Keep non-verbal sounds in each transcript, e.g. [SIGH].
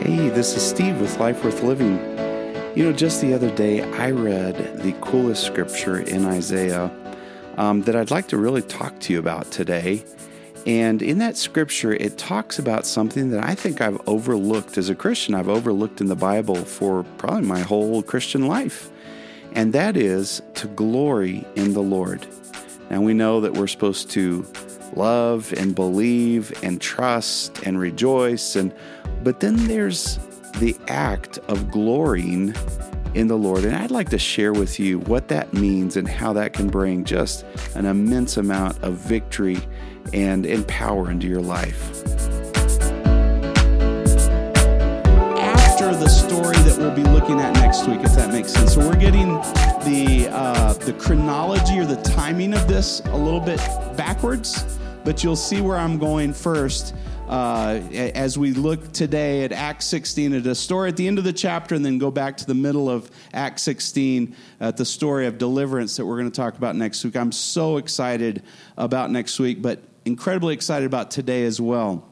Hey, this is Steve with Life Worth Living. You know, just the other day I read the coolest scripture in Isaiah um, that I'd like to really talk to you about today. And in that scripture, it talks about something that I think I've overlooked as a Christian. I've overlooked in the Bible for probably my whole Christian life. And that is to glory in the Lord. Now we know that we're supposed to love and believe and trust and rejoice and but then there's the act of glorying in the Lord. And I'd like to share with you what that means and how that can bring just an immense amount of victory and, and power into your life. After the story that we'll be looking at next week, if that makes sense. So we're getting the uh, the chronology or the timing of this a little bit backwards, but you'll see where I'm going first uh, as we look today at Acts 16 at a story at the end of the chapter and then go back to the middle of Acts 16 at the story of deliverance that we're going to talk about next week. I'm so excited about next week, but incredibly excited about today as well.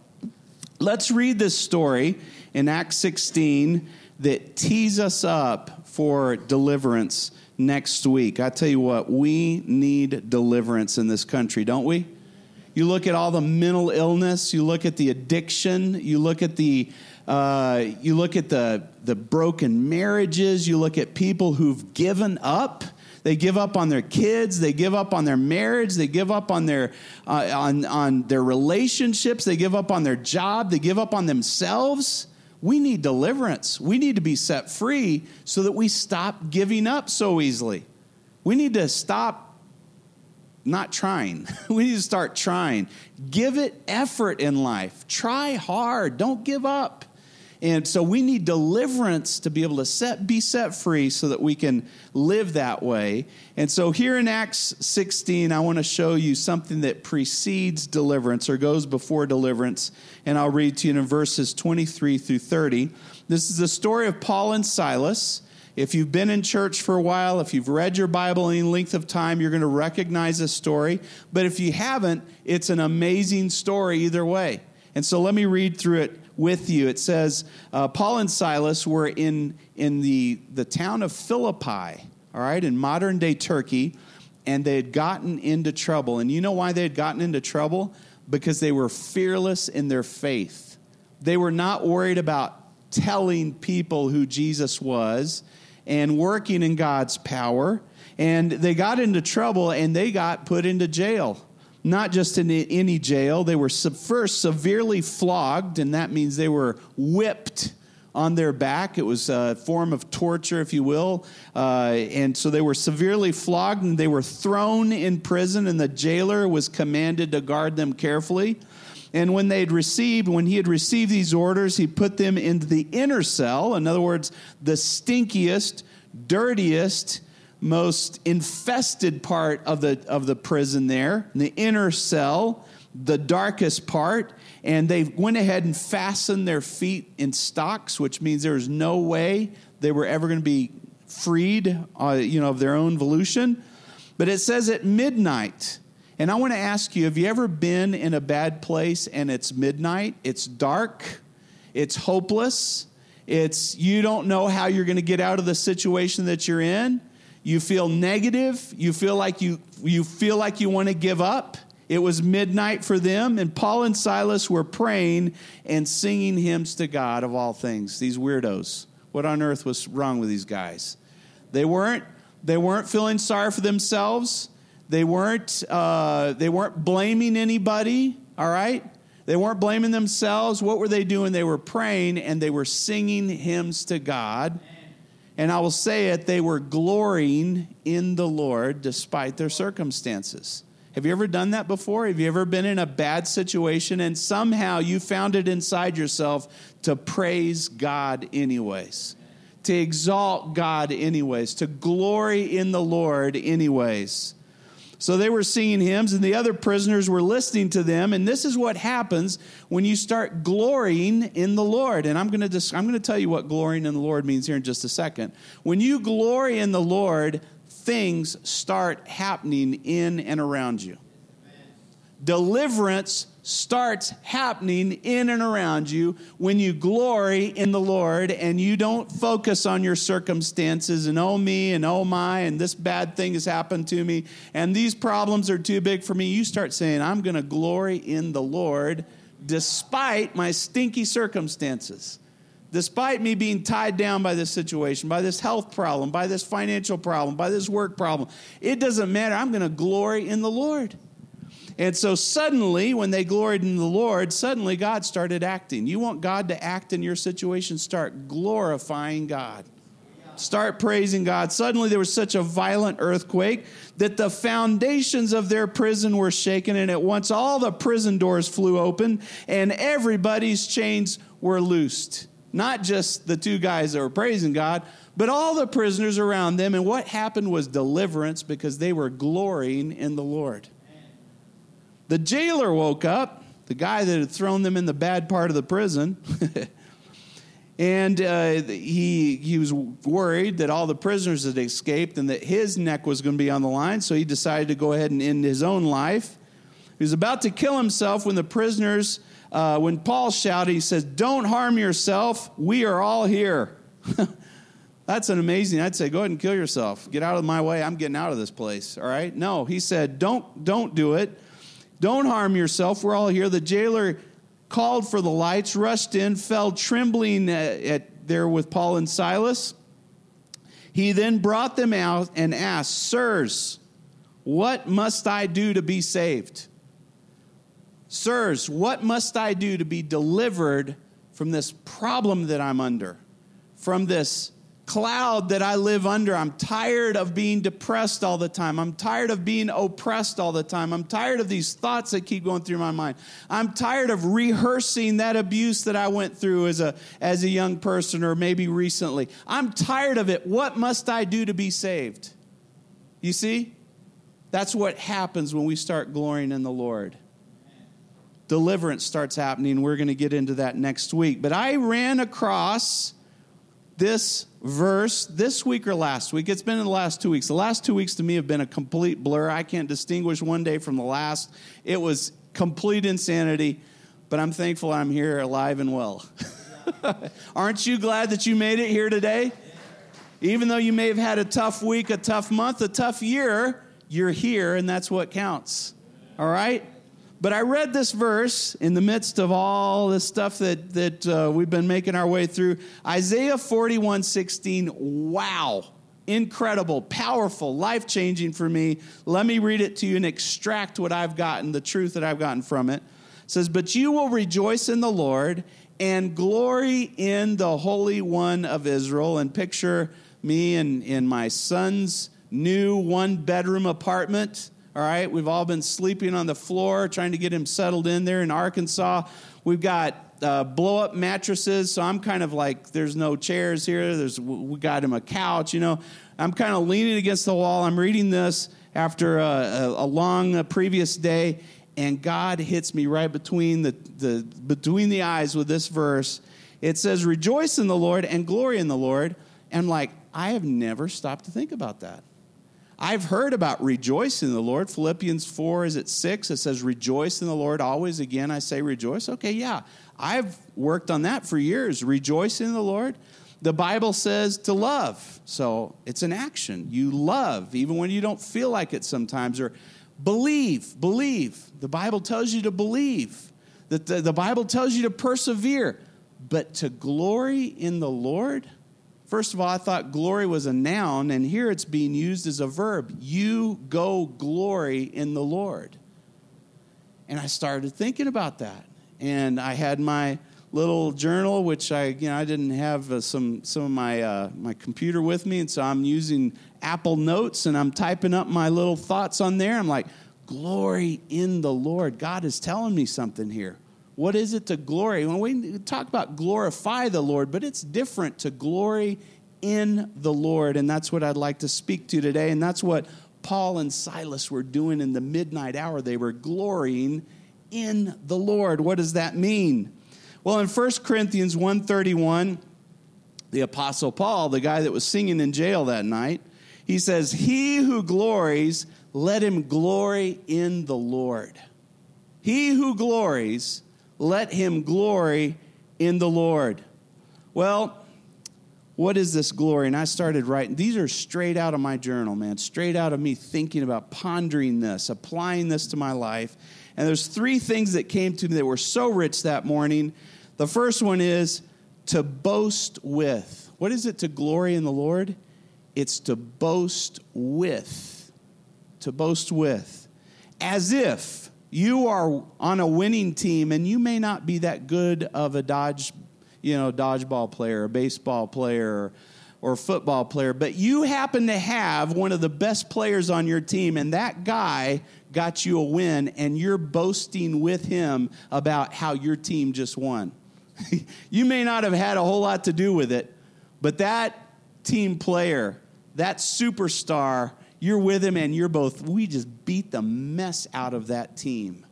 Let's read this story in Acts 16 that tees us up for deliverance next week. I tell you what, we need deliverance in this country, don't we? You look at all the mental illness, you look at the addiction, you look at the uh, you look at the the broken marriages, you look at people who've given up. They give up on their kids. They give up on their marriage. They give up on their uh, on on their relationships. They give up on their job. They give up on themselves. We need deliverance. We need to be set free so that we stop giving up so easily. We need to stop not trying. [LAUGHS] we need to start trying. Give it effort in life. Try hard. Don't give up. And so we need deliverance to be able to set, be set free so that we can live that way. And so here in Acts 16, I want to show you something that precedes deliverance or goes before deliverance. And I'll read to you in verses 23 through 30. This is the story of Paul and Silas. If you've been in church for a while, if you've read your Bible any length of time, you're going to recognize this story. But if you haven't, it's an amazing story either way. And so let me read through it with you. It says uh, Paul and Silas were in, in the, the town of Philippi, all right, in modern day Turkey, and they had gotten into trouble. And you know why they had gotten into trouble? Because they were fearless in their faith. They were not worried about telling people who Jesus was and working in God's power. And they got into trouble and they got put into jail. Not just in any jail, they were first severely flogged, and that means they were whipped on their back. It was a form of torture, if you will. Uh, and so they were severely flogged and they were thrown in prison, and the jailer was commanded to guard them carefully. And when they'd received, when he had received these orders, he put them into the inner cell. In other words, the stinkiest, dirtiest, most infested part of the, of the prison there, the inner cell, the darkest part. And they went ahead and fastened their feet in stocks, which means there was no way they were ever going to be freed, uh, you know, of their own volition. But it says at midnight, and I want to ask you have you ever been in a bad place and it's midnight? It's dark, it's hopeless, it's you don't know how you're going to get out of the situation that you're in. You feel negative, you feel like you you feel like you want to give up. It was midnight for them, and Paul and Silas were praying and singing hymns to God of all things. These weirdos. What on earth was wrong with these guys? They weren't, they weren't feeling sorry for themselves. They weren't, uh, they weren't blaming anybody, all right? They weren't blaming themselves. What were they doing? They were praying and they were singing hymns to God. And I will say it, they were glorying in the Lord despite their circumstances. Have you ever done that before? Have you ever been in a bad situation and somehow you found it inside yourself to praise God anyways? To exalt God anyways, to glory in the Lord anyways. So they were singing hymns, and the other prisoners were listening to them. And this is what happens when you start glorying in the Lord. And I'm going to just, I'm going to tell you what glorying in the Lord means here in just a second. When you glory in the Lord, things start happening in and around you. Deliverance starts happening in and around you when you glory in the Lord and you don't focus on your circumstances and oh me and oh my and this bad thing has happened to me and these problems are too big for me. You start saying, I'm going to glory in the Lord despite my stinky circumstances. Despite me being tied down by this situation, by this health problem, by this financial problem, by this work problem, it doesn't matter. I'm going to glory in the Lord. And so suddenly, when they gloried in the Lord, suddenly God started acting. You want God to act in your situation? Start glorifying God. Start praising God. Suddenly, there was such a violent earthquake that the foundations of their prison were shaken, and at once all the prison doors flew open, and everybody's chains were loosed. Not just the two guys that were praising God, but all the prisoners around them. And what happened was deliverance because they were glorying in the Lord. The jailer woke up, the guy that had thrown them in the bad part of the prison. [LAUGHS] and uh, he, he was worried that all the prisoners had escaped and that his neck was going to be on the line, so he decided to go ahead and end his own life. He was about to kill himself when the prisoners, uh, when Paul shouted, he says, Don't harm yourself, we are all here. [LAUGHS] That's an amazing. I'd say, go ahead and kill yourself. Get out of my way. I'm getting out of this place. All right. No, he said, don't don't do it. Don't harm yourself. We're all here. The jailer called for the lights, rushed in, fell trembling at, at there with Paul and Silas. He then brought them out and asked, Sirs, what must I do to be saved? Sirs, what must I do to be delivered from this problem that I'm under, from this cloud that I live under. I'm tired of being depressed all the time. I'm tired of being oppressed all the time. I'm tired of these thoughts that keep going through my mind. I'm tired of rehearsing that abuse that I went through as a as a young person or maybe recently. I'm tired of it. What must I do to be saved? You see? That's what happens when we start glorying in the Lord. Deliverance starts happening. We're going to get into that next week. But I ran across this verse this week or last week. It's been in the last two weeks. The last two weeks to me have been a complete blur. I can't distinguish one day from the last. It was complete insanity, but I'm thankful I'm here alive and well. [LAUGHS] Aren't you glad that you made it here today? Even though you may have had a tough week, a tough month, a tough year, you're here, and that's what counts. All right? But I read this verse in the midst of all this stuff that, that uh, we've been making our way through. Isaiah 41 16. Wow. Incredible, powerful, life changing for me. Let me read it to you and extract what I've gotten, the truth that I've gotten from it. it says, But you will rejoice in the Lord and glory in the Holy One of Israel. And picture me in, in my son's new one bedroom apartment all right, we've all been sleeping on the floor trying to get him settled in there in Arkansas. We've got uh, blow up mattresses, so I'm kind of like, there's no chairs here. There's we got him a couch, you know. I'm kind of leaning against the wall. I'm reading this after a, a, a long uh, previous day, and God hits me right between the, the between the eyes with this verse. It says, "Rejoice in the Lord and glory in the Lord." And like, I have never stopped to think about that. I've heard about rejoicing in the Lord. Philippians 4 is at 6. It says, Rejoice in the Lord always. Again, I say rejoice. Okay, yeah. I've worked on that for years. Rejoice in the Lord. The Bible says to love. So it's an action. You love, even when you don't feel like it sometimes. Or believe, believe. The Bible tells you to believe. That the, the Bible tells you to persevere. But to glory in the Lord, First of all, I thought glory was a noun, and here it's being used as a verb. You go glory in the Lord. And I started thinking about that. And I had my little journal, which I, you know, I didn't have uh, some, some of my, uh, my computer with me, and so I'm using Apple Notes, and I'm typing up my little thoughts on there. I'm like, glory in the Lord. God is telling me something here. What is it to glory? When we talk about glorify the Lord, but it's different to glory in the Lord. And that's what I'd like to speak to today. And that's what Paul and Silas were doing in the midnight hour. They were glorying in the Lord. What does that mean? Well, in 1 Corinthians 131, the apostle Paul, the guy that was singing in jail that night, he says, "He who glories, let him glory in the Lord." He who glories, let him glory in the Lord. Well, what is this glory? And I started writing. These are straight out of my journal, man. Straight out of me thinking about pondering this, applying this to my life. And there's three things that came to me that were so rich that morning. The first one is to boast with. What is it to glory in the Lord? It's to boast with. To boast with. As if you are on a winning team and you may not be that good of a dodge you know, dodgeball player, a baseball player, or football player, but you happen to have one of the best players on your team, and that guy got you a win, and you're boasting with him about how your team just won. [LAUGHS] you may not have had a whole lot to do with it, but that team player, that superstar, you're with him, and you're both, we just beat the mess out of that team.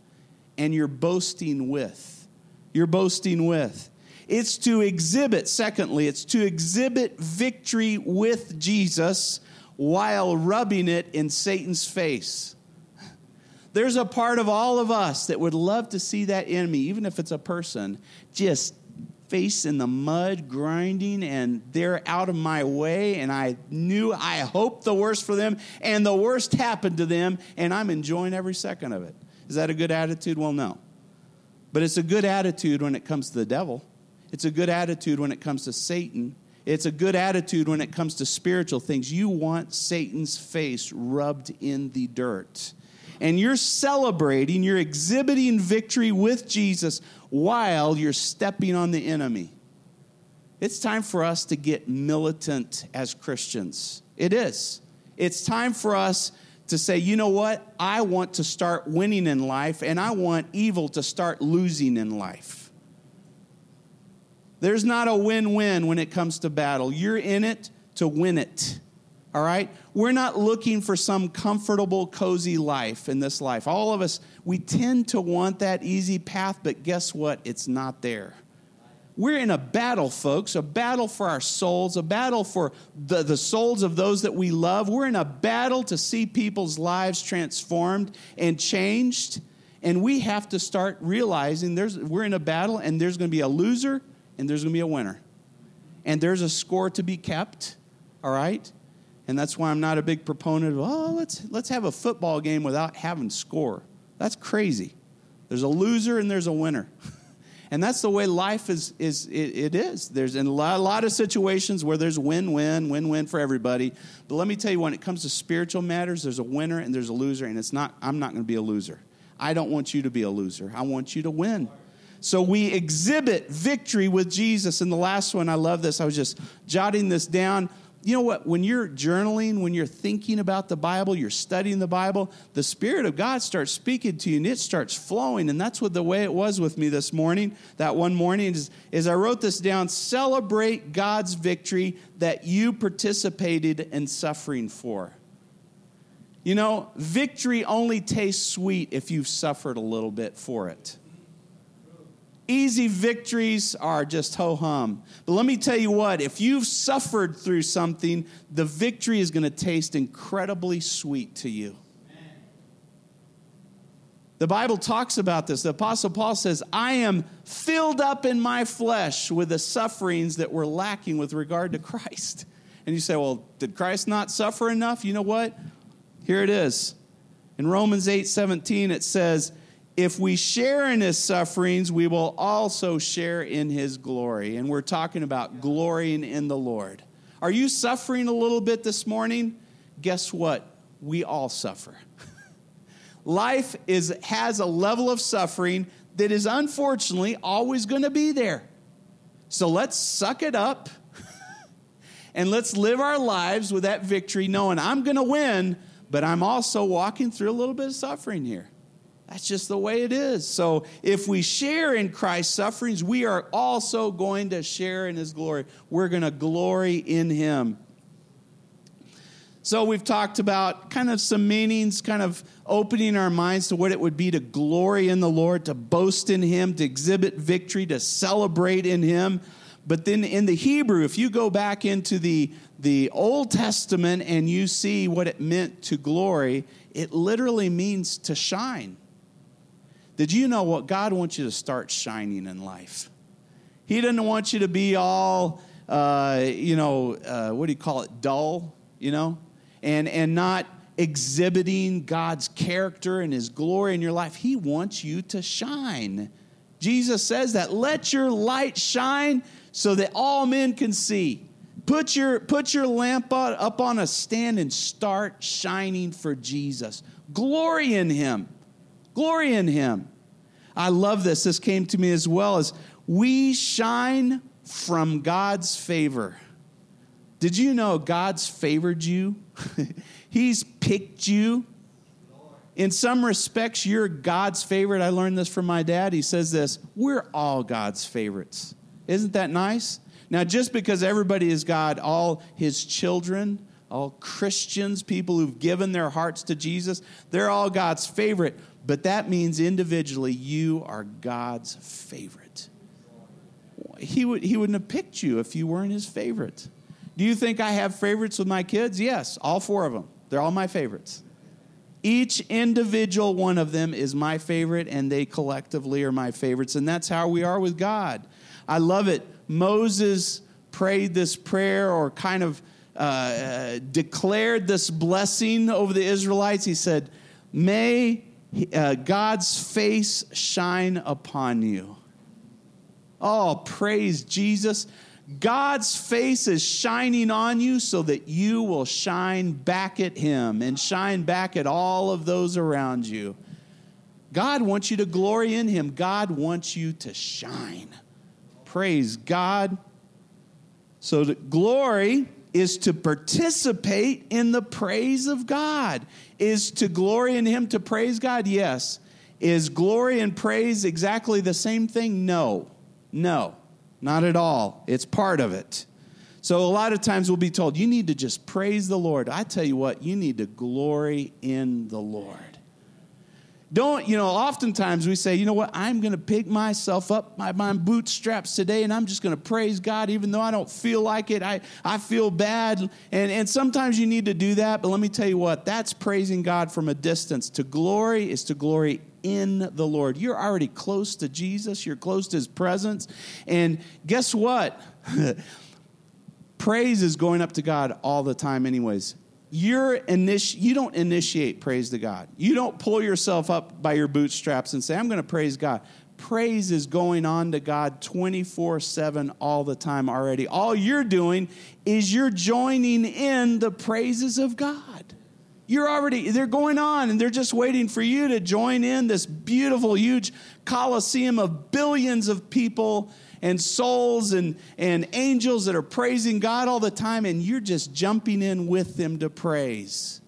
And you're boasting with. You're boasting with. It's to exhibit, secondly, it's to exhibit victory with Jesus while rubbing it in Satan's face. There's a part of all of us that would love to see that enemy, even if it's a person, just face in the mud, grinding, and they're out of my way. And I knew, I hoped the worst for them, and the worst happened to them, and I'm enjoying every second of it. Is that a good attitude? Well, no. But it's a good attitude when it comes to the devil. It's a good attitude when it comes to Satan. It's a good attitude when it comes to spiritual things. You want Satan's face rubbed in the dirt. And you're celebrating, you're exhibiting victory with Jesus while you're stepping on the enemy. It's time for us to get militant as Christians. It is. It's time for us to say, you know what? I want to start winning in life, and I want evil to start losing in life. There's not a win win when it comes to battle. You're in it to win it. All right? We're not looking for some comfortable, cozy life in this life. All of us, we tend to want that easy path, but guess what? It's not there. We're in a battle, folks, a battle for our souls, a battle for the, the souls of those that we love. We're in a battle to see people's lives transformed and changed. And we have to start realizing there's, we're in a battle and there's going to be a loser and there's going to be a winner. And there's a score to be kept, all right? And that's why I'm not a big proponent of, oh, let's, let's have a football game without having score. That's crazy. There's a loser and there's a winner. [LAUGHS] and that's the way life is, is it, it is. There's in a lot, a lot of situations where there's win-win, win-win for everybody. But let me tell you, when it comes to spiritual matters, there's a winner and there's a loser, and it's not, I'm not going to be a loser. I don't want you to be a loser. I want you to win. So we exhibit victory with Jesus. And the last one, I love this. I was just jotting this down. You know what? When you're journaling, when you're thinking about the Bible, you're studying the Bible, the Spirit of God starts speaking to you and it starts flowing. And that's what the way it was with me this morning, that one morning, is, is I wrote this down celebrate God's victory that you participated in suffering for. You know, victory only tastes sweet if you've suffered a little bit for it. Easy victories are just ho hum. But let me tell you what, if you've suffered through something, the victory is going to taste incredibly sweet to you. The Bible talks about this. The Apostle Paul says, I am filled up in my flesh with the sufferings that were lacking with regard to Christ. And you say, well, did Christ not suffer enough? You know what? Here it is. In Romans 8 17, it says, if we share in his sufferings, we will also share in his glory. And we're talking about glorying in the Lord. Are you suffering a little bit this morning? Guess what? We all suffer. [LAUGHS] Life is, has a level of suffering that is unfortunately always going to be there. So let's suck it up [LAUGHS] and let's live our lives with that victory, knowing I'm going to win, but I'm also walking through a little bit of suffering here. That's just the way it is. So if we share in Christ's sufferings, we are also going to share in his glory. We're going to glory in him. So we've talked about kind of some meanings, kind of opening our minds to what it would be to glory in the Lord, to boast in him, to exhibit victory, to celebrate in him. But then in the Hebrew, if you go back into the, the Old Testament and you see what it meant to glory, it literally means to shine Did you know what God wants you to start shining in life? He doesn't want you to be all, uh, you know, uh, what do you call it, dull, you know, and, and not exhibiting God's character and His glory in your life. He wants you to shine. Jesus says that. Let your light shine so that all men can see. Put your, put your lamp up on a stand and start shining for Jesus. Glory in Him. Glory in Him. I love this. This came to me as well as we shine from God's favor. Did you know God's favored you? [LAUGHS] He's picked you. In some respects, you're God's favorite. I learned this from my dad. He says this We're all God's favorites. Isn't that nice? Now, just because everybody is God, all his children, all Christians, people who've given their hearts to Jesus, they're all God's favorite. But that means individually, you are God's favorite. He, would, he wouldn't have picked you if you weren't his favorite. Do you think I have favorites with my kids? Yes, all four of them. They're all my favorites. Each individual one of them is my favorite, and they collectively are my favorites. And that's how we are with God. I love it. Moses prayed this prayer or kind of uh, uh, declared this blessing over the Israelites. He said, May uh, God's face shine upon you. Oh, praise Jesus. God's face is shining on you so that you will shine back at Him and shine back at all of those around you. God wants you to glory in Him, God wants you to shine. Praise God. So, the glory is to participate in the praise of God. Is to glory in Him to praise God? Yes. Is glory and praise exactly the same thing? No. No. Not at all. It's part of it. So a lot of times we'll be told, you need to just praise the Lord. I tell you what, you need to glory in the Lord. Don't, you know, oftentimes we say, you know what, I'm going to pick myself up by my bootstraps today and I'm just going to praise God even though I don't feel like it. I, I feel bad. And, and sometimes you need to do that. But let me tell you what, that's praising God from a distance. To glory is to glory in the Lord. You're already close to Jesus, you're close to his presence. And guess what? [LAUGHS] praise is going up to God all the time, anyways. You're you don't initiate praise to God. You don't pull yourself up by your bootstraps and say, I'm going to praise God. Praise is going on to God 24 7 all the time already. All you're doing is you're joining in the praises of God. You're already, they're going on and they're just waiting for you to join in this beautiful, huge coliseum of billions of people and souls and, and angels that are praising God all the time, and you're just jumping in with them to praise.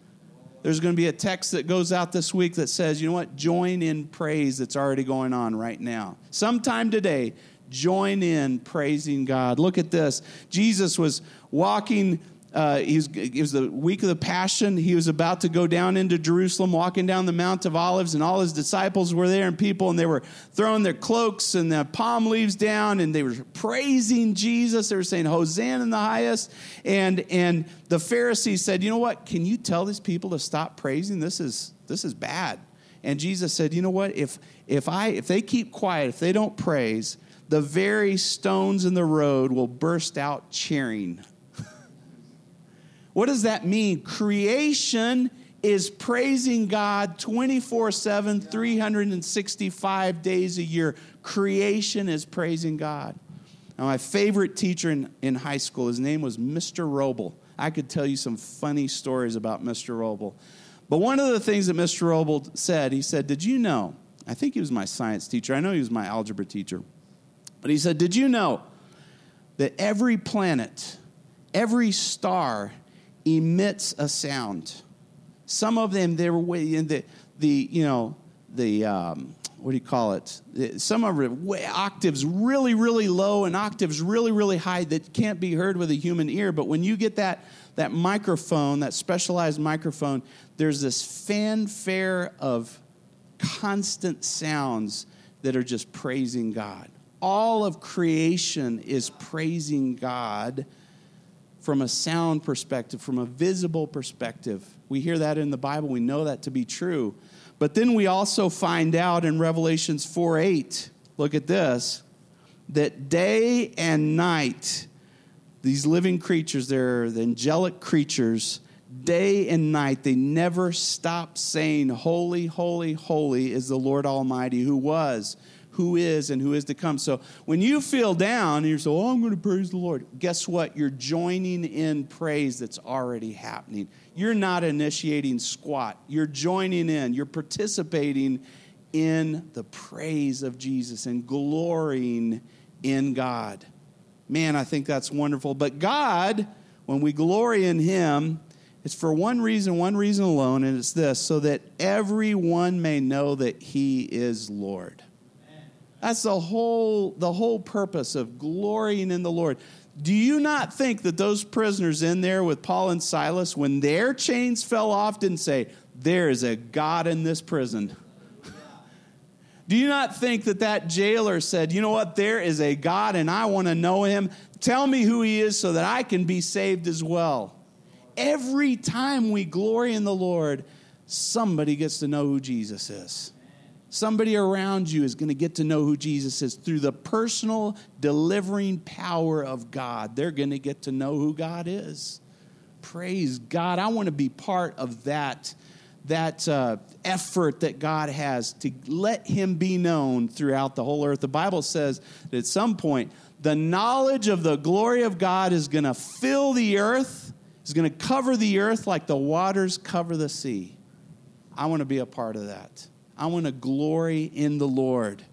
There's going to be a text that goes out this week that says, you know what? Join in praise that's already going on right now. Sometime today, join in praising God. Look at this. Jesus was walking uh, it was the week of the Passion. He was about to go down into Jerusalem, walking down the Mount of Olives, and all his disciples were there, and people, and they were throwing their cloaks and the palm leaves down, and they were praising Jesus. They were saying, Hosanna in the highest. And, and the Pharisees said, You know what? Can you tell these people to stop praising? This is, this is bad. And Jesus said, You know what? If, if, I, if they keep quiet, if they don't praise, the very stones in the road will burst out cheering what does that mean? Creation is praising God 24 7, 365 days a year. Creation is praising God. Now, my favorite teacher in, in high school, his name was Mr. Roble. I could tell you some funny stories about Mr. Roble. But one of the things that Mr. Roble said, he said, Did you know? I think he was my science teacher. I know he was my algebra teacher. But he said, Did you know that every planet, every star, emits a sound. Some of them, they were way in the, the you know, the, um, what do you call it? Some of them way, octaves really, really low and octaves really, really high that can't be heard with a human ear. But when you get that, that microphone, that specialized microphone, there's this fanfare of constant sounds that are just praising God. All of creation is praising God from a sound perspective, from a visible perspective. We hear that in the Bible, we know that to be true. But then we also find out in Revelations 4 8, look at this, that day and night, these living creatures, they're the angelic creatures, day and night, they never stop saying, Holy, holy, holy is the Lord Almighty, who was, who is, and who is to come. So when you feel down and you're so, oh, I'm going to praise the Lord, guess what? You're joining in praise that's already happening. You're not initiating squat, you're joining in, you're participating in the praise of Jesus and glorying in God. Man, I think that's wonderful. But God, when we glory in Him, it's for one reason, one reason alone, and it's this so that everyone may know that He is Lord. That's the whole, the whole purpose of glorying in the Lord. Do you not think that those prisoners in there with Paul and Silas, when their chains fell off, didn't say, There is a God in this prison? [LAUGHS] Do you not think that that jailer said, You know what? There is a God and I want to know him. Tell me who he is so that I can be saved as well. Every time we glory in the Lord, somebody gets to know who Jesus is. Somebody around you is going to get to know who Jesus is through the personal delivering power of God. They're going to get to know who God is. Praise God. I want to be part of that, that uh, effort that God has to let Him be known throughout the whole earth. The Bible says that at some point, the knowledge of the glory of God is going to fill the earth, is going to cover the earth like the waters cover the sea. I want to be a part of that. I want to glory in the Lord.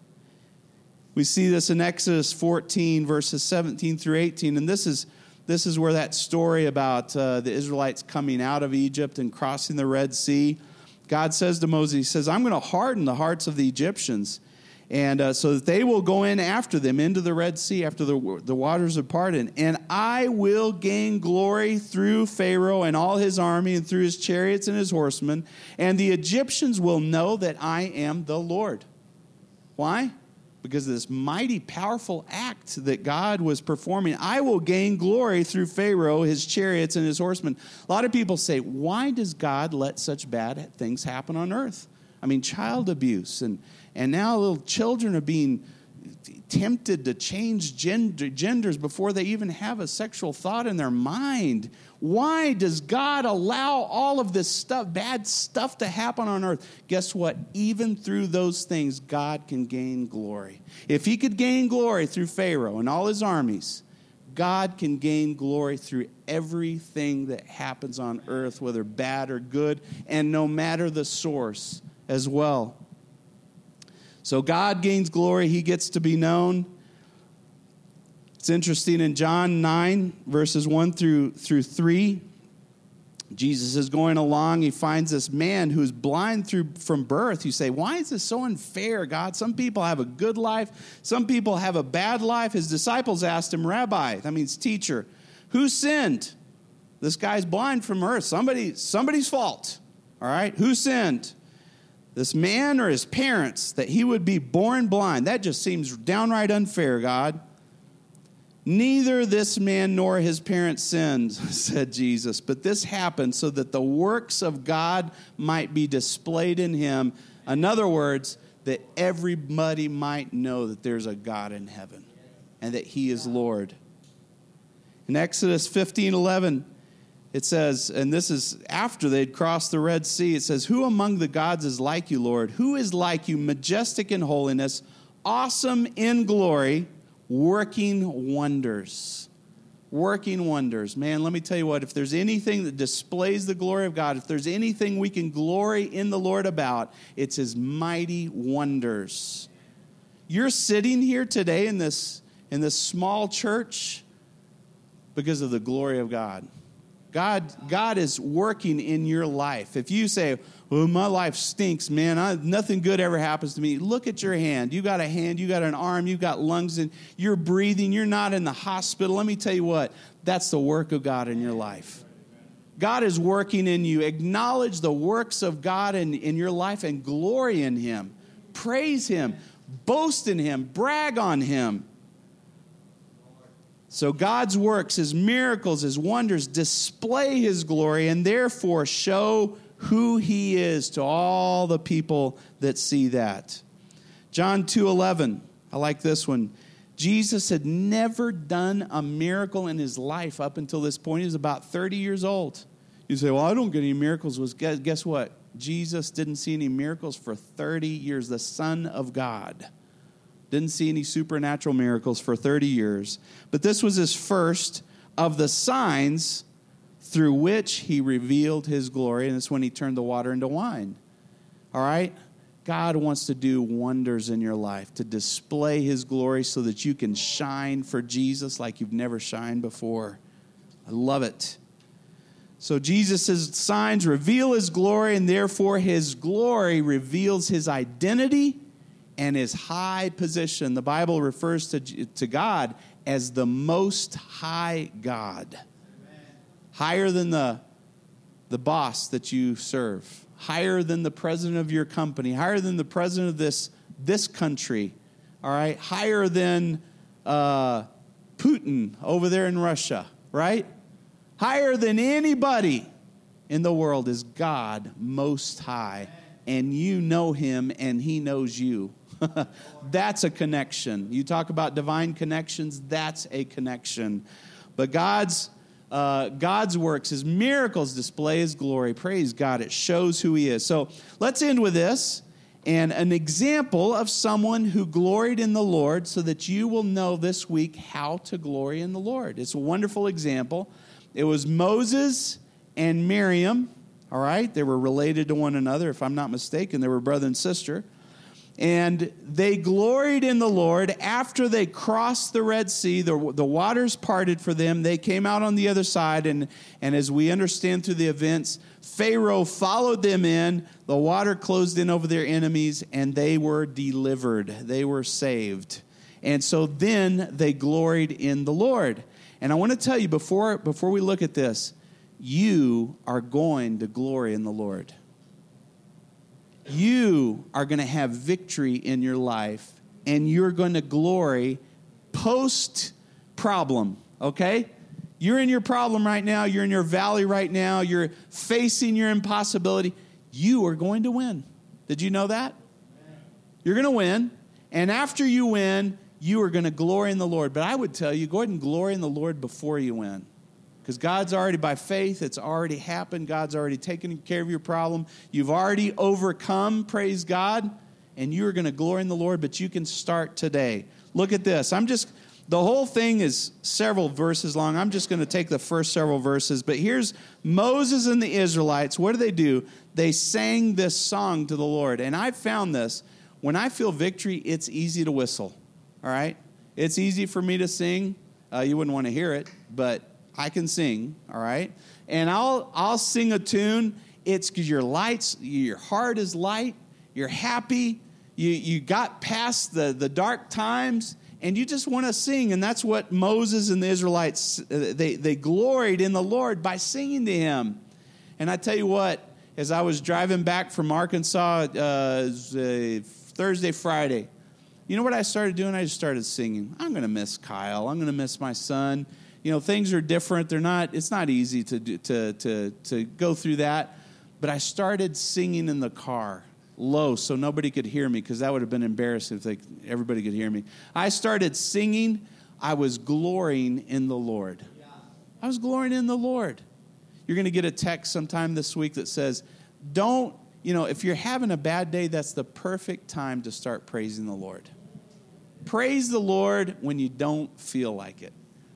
We see this in Exodus 14, verses 17 through 18, and this is, this is where that story about uh, the Israelites coming out of Egypt and crossing the Red Sea. God says to Moses, He says, I'm going to harden the hearts of the Egyptians and uh, so that they will go in after them into the Red Sea after the, the waters are parted. And I will gain glory through Pharaoh and all his army and through his chariots and his horsemen. And the Egyptians will know that I am the Lord. Why? Because of this mighty, powerful act that God was performing. I will gain glory through Pharaoh, his chariots, and his horsemen. A lot of people say, why does God let such bad things happen on earth? I mean, child abuse and and now little children are being tempted to change gender, genders before they even have a sexual thought in their mind. Why does God allow all of this stuff, bad stuff, to happen on earth? Guess what? Even through those things, God can gain glory. If He could gain glory through Pharaoh and all his armies, God can gain glory through everything that happens on earth, whether bad or good, and no matter the source as well. So God gains glory, he gets to be known. It's interesting in John 9, verses 1 through, through 3. Jesus is going along. He finds this man who's blind through from birth. You say, Why is this so unfair, God? Some people have a good life, some people have a bad life. His disciples asked him, Rabbi, that means teacher, who sinned? This guy's blind from birth. Somebody, somebody's fault. All right? Who sinned? This man or his parents, that he would be born blind. That just seems downright unfair, God. Neither this man nor his parents sinned, [LAUGHS] said Jesus, but this happened so that the works of God might be displayed in him. In other words, that everybody might know that there's a God in heaven and that he is Lord. In Exodus 15 11, it says, and this is after they'd crossed the Red Sea, it says, Who among the gods is like you, Lord? Who is like you, majestic in holiness, awesome in glory, working wonders? Working wonders. Man, let me tell you what, if there's anything that displays the glory of God, if there's anything we can glory in the Lord about, it's his mighty wonders. You're sitting here today in this, in this small church because of the glory of God. God, God is working in your life. If you say, well, my life stinks, man, I, nothing good ever happens to me, look at your hand. You got a hand, you got an arm, you got lungs, and you're breathing, you're not in the hospital. Let me tell you what, that's the work of God in your life. God is working in you. Acknowledge the works of God in, in your life and glory in Him. Praise Him, boast in Him, brag on Him. So God's works, his miracles, his wonders display his glory and therefore show who he is to all the people that see that. John 2:11. I like this one. Jesus had never done a miracle in his life up until this point. He was about 30 years old. You say, "Well, I don't get any miracles." Was guess what? Jesus didn't see any miracles for 30 years. The Son of God didn't see any supernatural miracles for 30 years. But this was his first of the signs through which he revealed his glory, and it's when he turned the water into wine. All right? God wants to do wonders in your life, to display his glory so that you can shine for Jesus like you've never shined before. I love it. So Jesus' signs reveal his glory, and therefore his glory reveals his identity and his high position. The Bible refers to, to God as the most high God. Amen. Higher than the, the boss that you serve, higher than the president of your company, higher than the president of this, this country, all right? Higher than uh, Putin over there in Russia, right? higher than anybody in the world is God most high. And you know him and he knows you. [LAUGHS] that's a connection. You talk about divine connections, that's a connection. But God's uh, God's works, his miracles display his glory. Praise God. It shows who he is. So let's end with this and an example of someone who gloried in the Lord so that you will know this week how to glory in the Lord. It's a wonderful example. It was Moses and Miriam, all right? They were related to one another, if I'm not mistaken. They were brother and sister. And they gloried in the Lord after they crossed the Red Sea. The, the waters parted for them. They came out on the other side. And, and as we understand through the events, Pharaoh followed them in. The water closed in over their enemies, and they were delivered. They were saved. And so then they gloried in the Lord. And I want to tell you before, before we look at this, you are going to glory in the Lord. You are going to have victory in your life, and you're going to glory post problem, okay? You're in your problem right now, you're in your valley right now, you're facing your impossibility. You are going to win. Did you know that? You're going to win. And after you win, you are going to glory in the Lord. But I would tell you, go ahead and glory in the Lord before you win. Because God's already, by faith, it's already happened. God's already taken care of your problem. You've already overcome, praise God, and you are going to glory in the Lord, but you can start today. Look at this. I'm just, the whole thing is several verses long. I'm just going to take the first several verses. But here's Moses and the Israelites. What do they do? They sang this song to the Lord. And I found this. When I feel victory, it's easy to whistle all right? It's easy for me to sing. Uh, you wouldn't want to hear it, but I can sing, all right? And I'll, I'll sing a tune. It's because your lights, your heart is light, you're happy, you, you got past the, the dark times, and you just want to sing. And that's what Moses and the Israelites, uh, they, they gloried in the Lord by singing to him. And I tell you what, as I was driving back from Arkansas uh, Thursday, Friday, you know what I started doing? I just started singing. I'm going to miss Kyle. I'm going to miss my son. You know, things are different. They're not. It's not easy to do, to to to go through that. But I started singing in the car low so nobody could hear me because that would have been embarrassing if they, everybody could hear me. I started singing. I was glorying in the Lord. I was glorying in the Lord. You're going to get a text sometime this week that says, "Don't." You know, if you're having a bad day, that's the perfect time to start praising the Lord. Praise the Lord when you don't feel like it.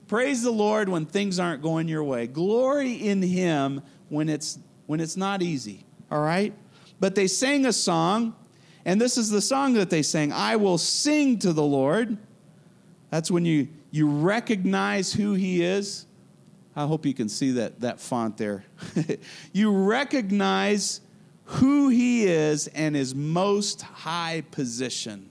Praise the Lord when things aren't going your way. Glory in Him when it's, when it's not easy, all right? But they sang a song, and this is the song that they sang I will sing to the Lord. That's when you, you recognize who He is. I hope you can see that, that font there. [LAUGHS] you recognize who He is and His most high position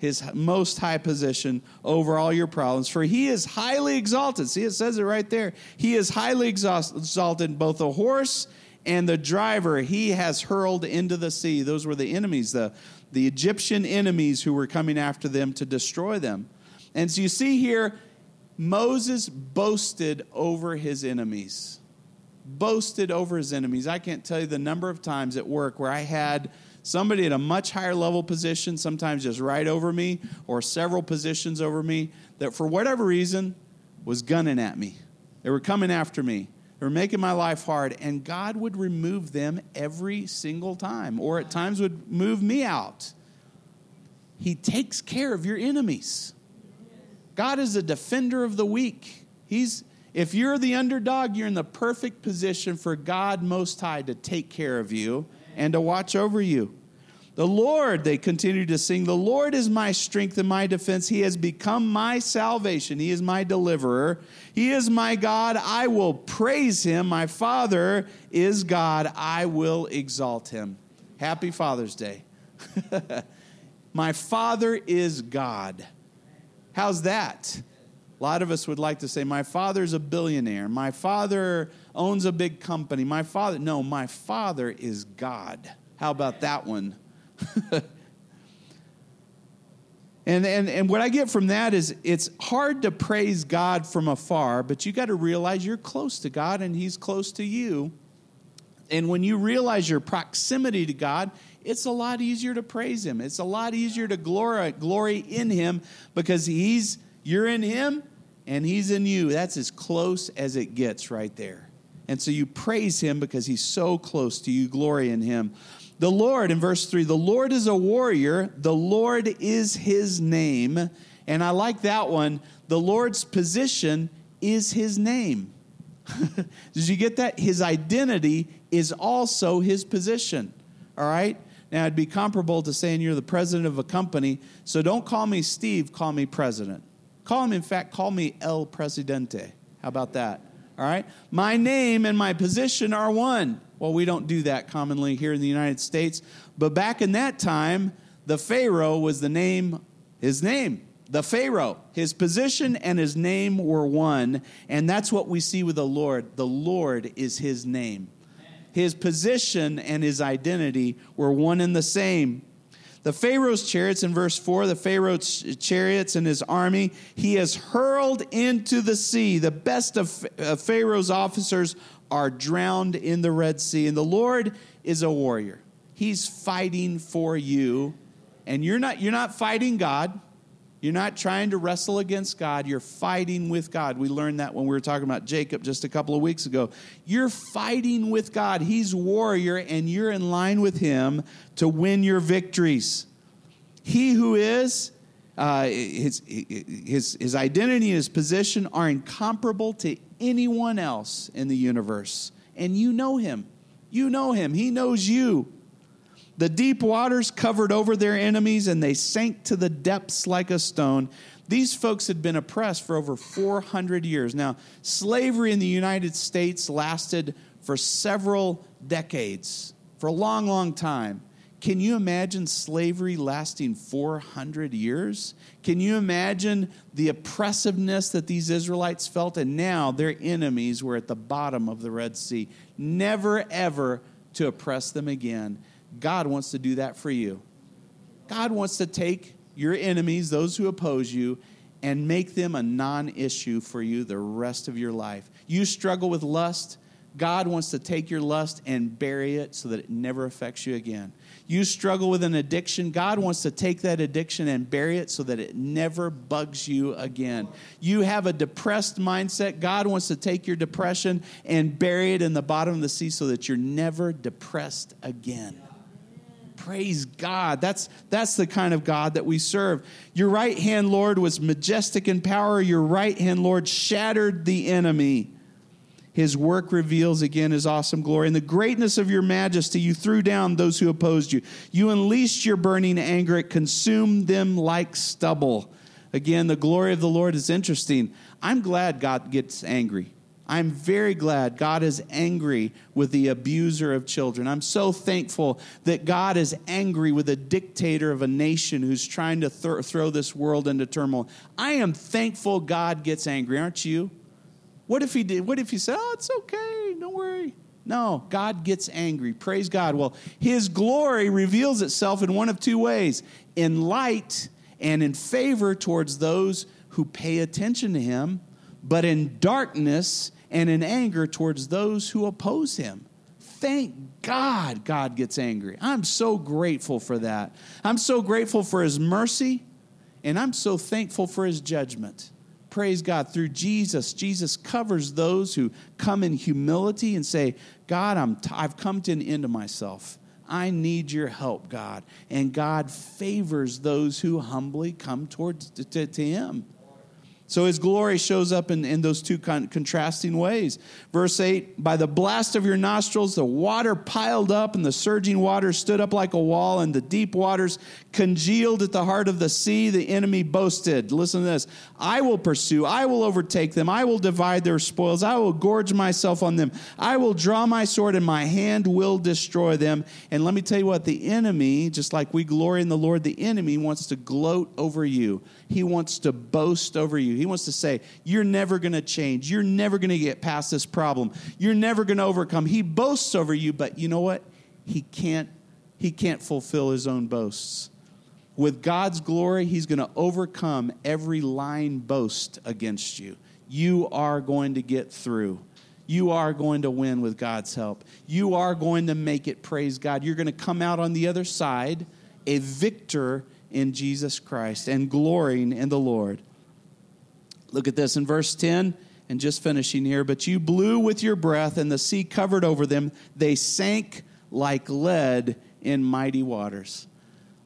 his most high position over all your problems. For he is highly exalted. See, it says it right there. He is highly exalted, both the horse and the driver he has hurled into the sea. Those were the enemies, the, the Egyptian enemies who were coming after them to destroy them. And so you see here, Moses boasted over his enemies. boasted over his enemies. I can't tell you the number of times at work where I had somebody at a much higher level position, sometimes just right over me or several positions over me, that for whatever reason was gunning at me. They were coming after me. They were making my life hard, and God would remove them every single time, or at times would move me out. He takes care of your enemies. God is a defender of the weak. He's if you're the underdog, you're in the perfect position for God Most High to take care of you and to watch over you. The Lord, they continue to sing, the Lord is my strength and my defense. He has become my salvation. He is my deliverer. He is my God. I will praise him. My Father is God. I will exalt him. Happy Father's Day. [LAUGHS] my Father is God. How's that? A lot of us would like to say, My father's a billionaire. My father owns a big company. My father, no, my father is God. How about that one? [LAUGHS] and, and, and what I get from that is it's hard to praise God from afar, but you got to realize you're close to God and He's close to you. And when you realize your proximity to God, it's a lot easier to praise Him. It's a lot easier to glory, glory in Him because He's you're in Him and He's in you. That's as close as it gets right there. And so you praise Him because He's so close to you, glory in Him. The Lord, in verse 3, the Lord is a warrior, the Lord is His name. And I like that one. The Lord's position is His name. [LAUGHS] Did you get that? His identity is also His position. All right? Now, it'd be comparable to saying you're the president of a company, so don't call me Steve, call me president. Call him, in fact, call me El Presidente. How about that? All right? My name and my position are one. Well, we don't do that commonly here in the United States, but back in that time, the Pharaoh was the name, his name, the Pharaoh. His position and his name were one, and that's what we see with the Lord. The Lord is his name. His position and his identity were one and the same. The Pharaoh's chariots in verse 4, the Pharaoh's chariots and his army, he has hurled into the sea. The best of Pharaoh's officers are drowned in the Red Sea. And the Lord is a warrior. He's fighting for you. And you're not, you're not fighting God. You're not trying to wrestle against God, you're fighting with God. We learned that when we were talking about Jacob just a couple of weeks ago. You're fighting with God. He's warrior, and you're in line with him to win your victories. He who is, uh, his, his, his identity and his position are incomparable to anyone else in the universe. And you know him. You know him. He knows you. The deep waters covered over their enemies and they sank to the depths like a stone. These folks had been oppressed for over 400 years. Now, slavery in the United States lasted for several decades, for a long, long time. Can you imagine slavery lasting 400 years? Can you imagine the oppressiveness that these Israelites felt? And now their enemies were at the bottom of the Red Sea, never ever to oppress them again. God wants to do that for you. God wants to take your enemies, those who oppose you, and make them a non issue for you the rest of your life. You struggle with lust, God wants to take your lust and bury it so that it never affects you again. You struggle with an addiction, God wants to take that addiction and bury it so that it never bugs you again. You have a depressed mindset, God wants to take your depression and bury it in the bottom of the sea so that you're never depressed again. Praise God. That's, that's the kind of God that we serve. Your right hand, Lord, was majestic in power. Your right hand, Lord, shattered the enemy. His work reveals again his awesome glory. And the greatness of your majesty, you threw down those who opposed you. You unleashed your burning anger, it consumed them like stubble. Again, the glory of the Lord is interesting. I'm glad God gets angry. I'm very glad God is angry with the abuser of children. I'm so thankful that God is angry with a dictator of a nation who's trying to th- throw this world into turmoil. I am thankful God gets angry, aren't you? What if he did? What if he said, "Oh, it's okay, don't worry." No, God gets angry. Praise God. Well, his glory reveals itself in one of two ways in light and in favor towards those who pay attention to him, but in darkness and in anger towards those who oppose him. Thank God God gets angry. I'm so grateful for that. I'm so grateful for his mercy, and I'm so thankful for his judgment. Praise God. Through Jesus, Jesus covers those who come in humility and say, God, I'm t- I've come to an end of myself. I need your help, God. And God favors those who humbly come towards to, to, to him. So his glory shows up in, in those two con- contrasting ways. Verse 8 By the blast of your nostrils, the water piled up, and the surging waters stood up like a wall, and the deep waters congealed at the heart of the sea. The enemy boasted. Listen to this I will pursue, I will overtake them, I will divide their spoils, I will gorge myself on them, I will draw my sword, and my hand will destroy them. And let me tell you what the enemy, just like we glory in the Lord, the enemy wants to gloat over you. He wants to boast over you. He wants to say, You're never going to change. You're never going to get past this problem. You're never going to overcome. He boasts over you, but you know what? He can't, he can't fulfill his own boasts. With God's glory, he's going to overcome every lying boast against you. You are going to get through. You are going to win with God's help. You are going to make it, praise God. You're going to come out on the other side a victor in Jesus Christ and glorying in the Lord. Look at this in verse 10 and just finishing here. But you blew with your breath, and the sea covered over them. They sank like lead in mighty waters.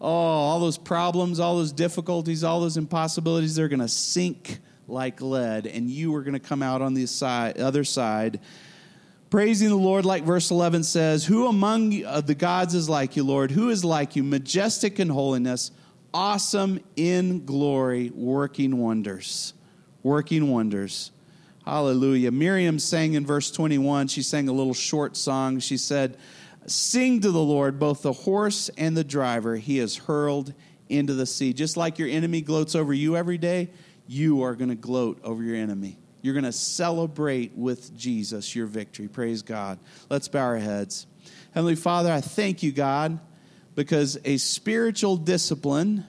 Oh, all those problems, all those difficulties, all those impossibilities, they're going to sink like lead, and you are going to come out on the side, other side. Praising the Lord, like verse 11 says, Who among uh, the gods is like you, Lord? Who is like you, majestic in holiness? awesome in glory, working wonders. Working wonders. Hallelujah. Miriam sang in verse 21, she sang a little short song. She said, Sing to the Lord, both the horse and the driver, he has hurled into the sea. Just like your enemy gloats over you every day, you are going to gloat over your enemy. You're going to celebrate with Jesus your victory. Praise God. Let's bow our heads. Heavenly Father, I thank you, God because a spiritual discipline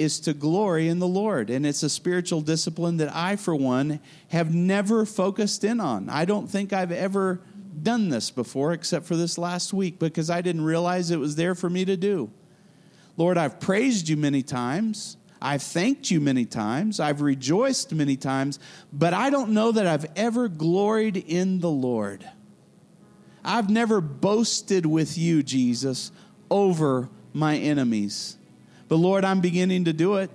is to glory in the Lord. And it's a spiritual discipline that I, for one, have never focused in on. I don't think I've ever done this before except for this last week because I didn't realize it was there for me to do. Lord, I've praised you many times. I've thanked you many times. I've rejoiced many times, but I don't know that I've ever gloried in the Lord. I've never boasted with you, Jesus, over my enemies. But Lord, I'm beginning to do it.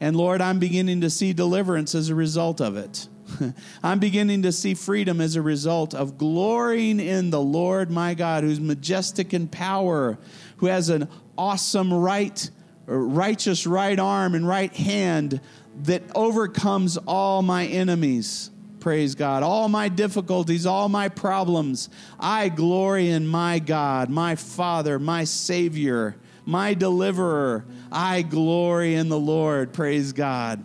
And Lord, I'm beginning to see deliverance as a result of it. [LAUGHS] I'm beginning to see freedom as a result of glorying in the Lord my God, who's majestic in power, who has an awesome right, uh, righteous right arm and right hand that overcomes all my enemies. Praise God. All my difficulties, all my problems, I glory in my God, my Father, my Savior, my Deliverer. I glory in the Lord. Praise God.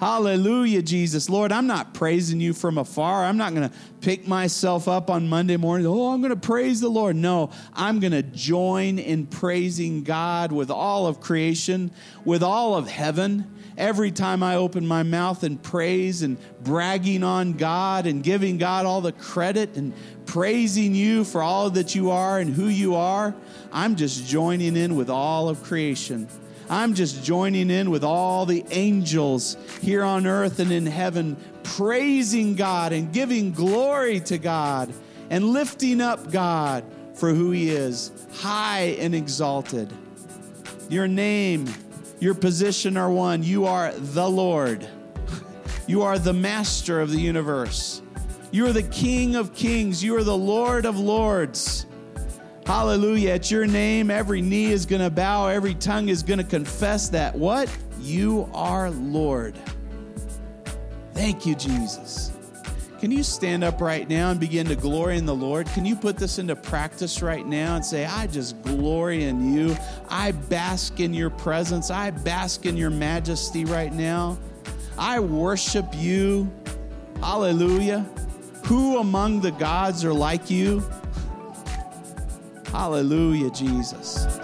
Hallelujah, Jesus. Lord, I'm not praising you from afar. I'm not going to pick myself up on Monday morning. Oh, I'm going to praise the Lord. No, I'm going to join in praising God with all of creation, with all of heaven every time I open my mouth and praise and bragging on God and giving God all the credit and praising you for all that you are and who you are, I'm just joining in with all of creation. I'm just joining in with all the angels here on earth and in heaven, praising God and giving glory to God and lifting up God for who He is, high and exalted. Your name your position are one. You are the Lord. [LAUGHS] You are the master of the universe. You are the King of kings. You are the Lord of lords. Hallelujah. At your name, every knee is going to bow, every tongue is going to confess that what? You are Lord. Thank you, Jesus. Can you stand up right now and begin to glory in the Lord? Can you put this into practice right now and say, I just glory in you. I bask in your presence. I bask in your majesty right now. I worship you. Hallelujah. Who among the gods are like you? Hallelujah, Jesus.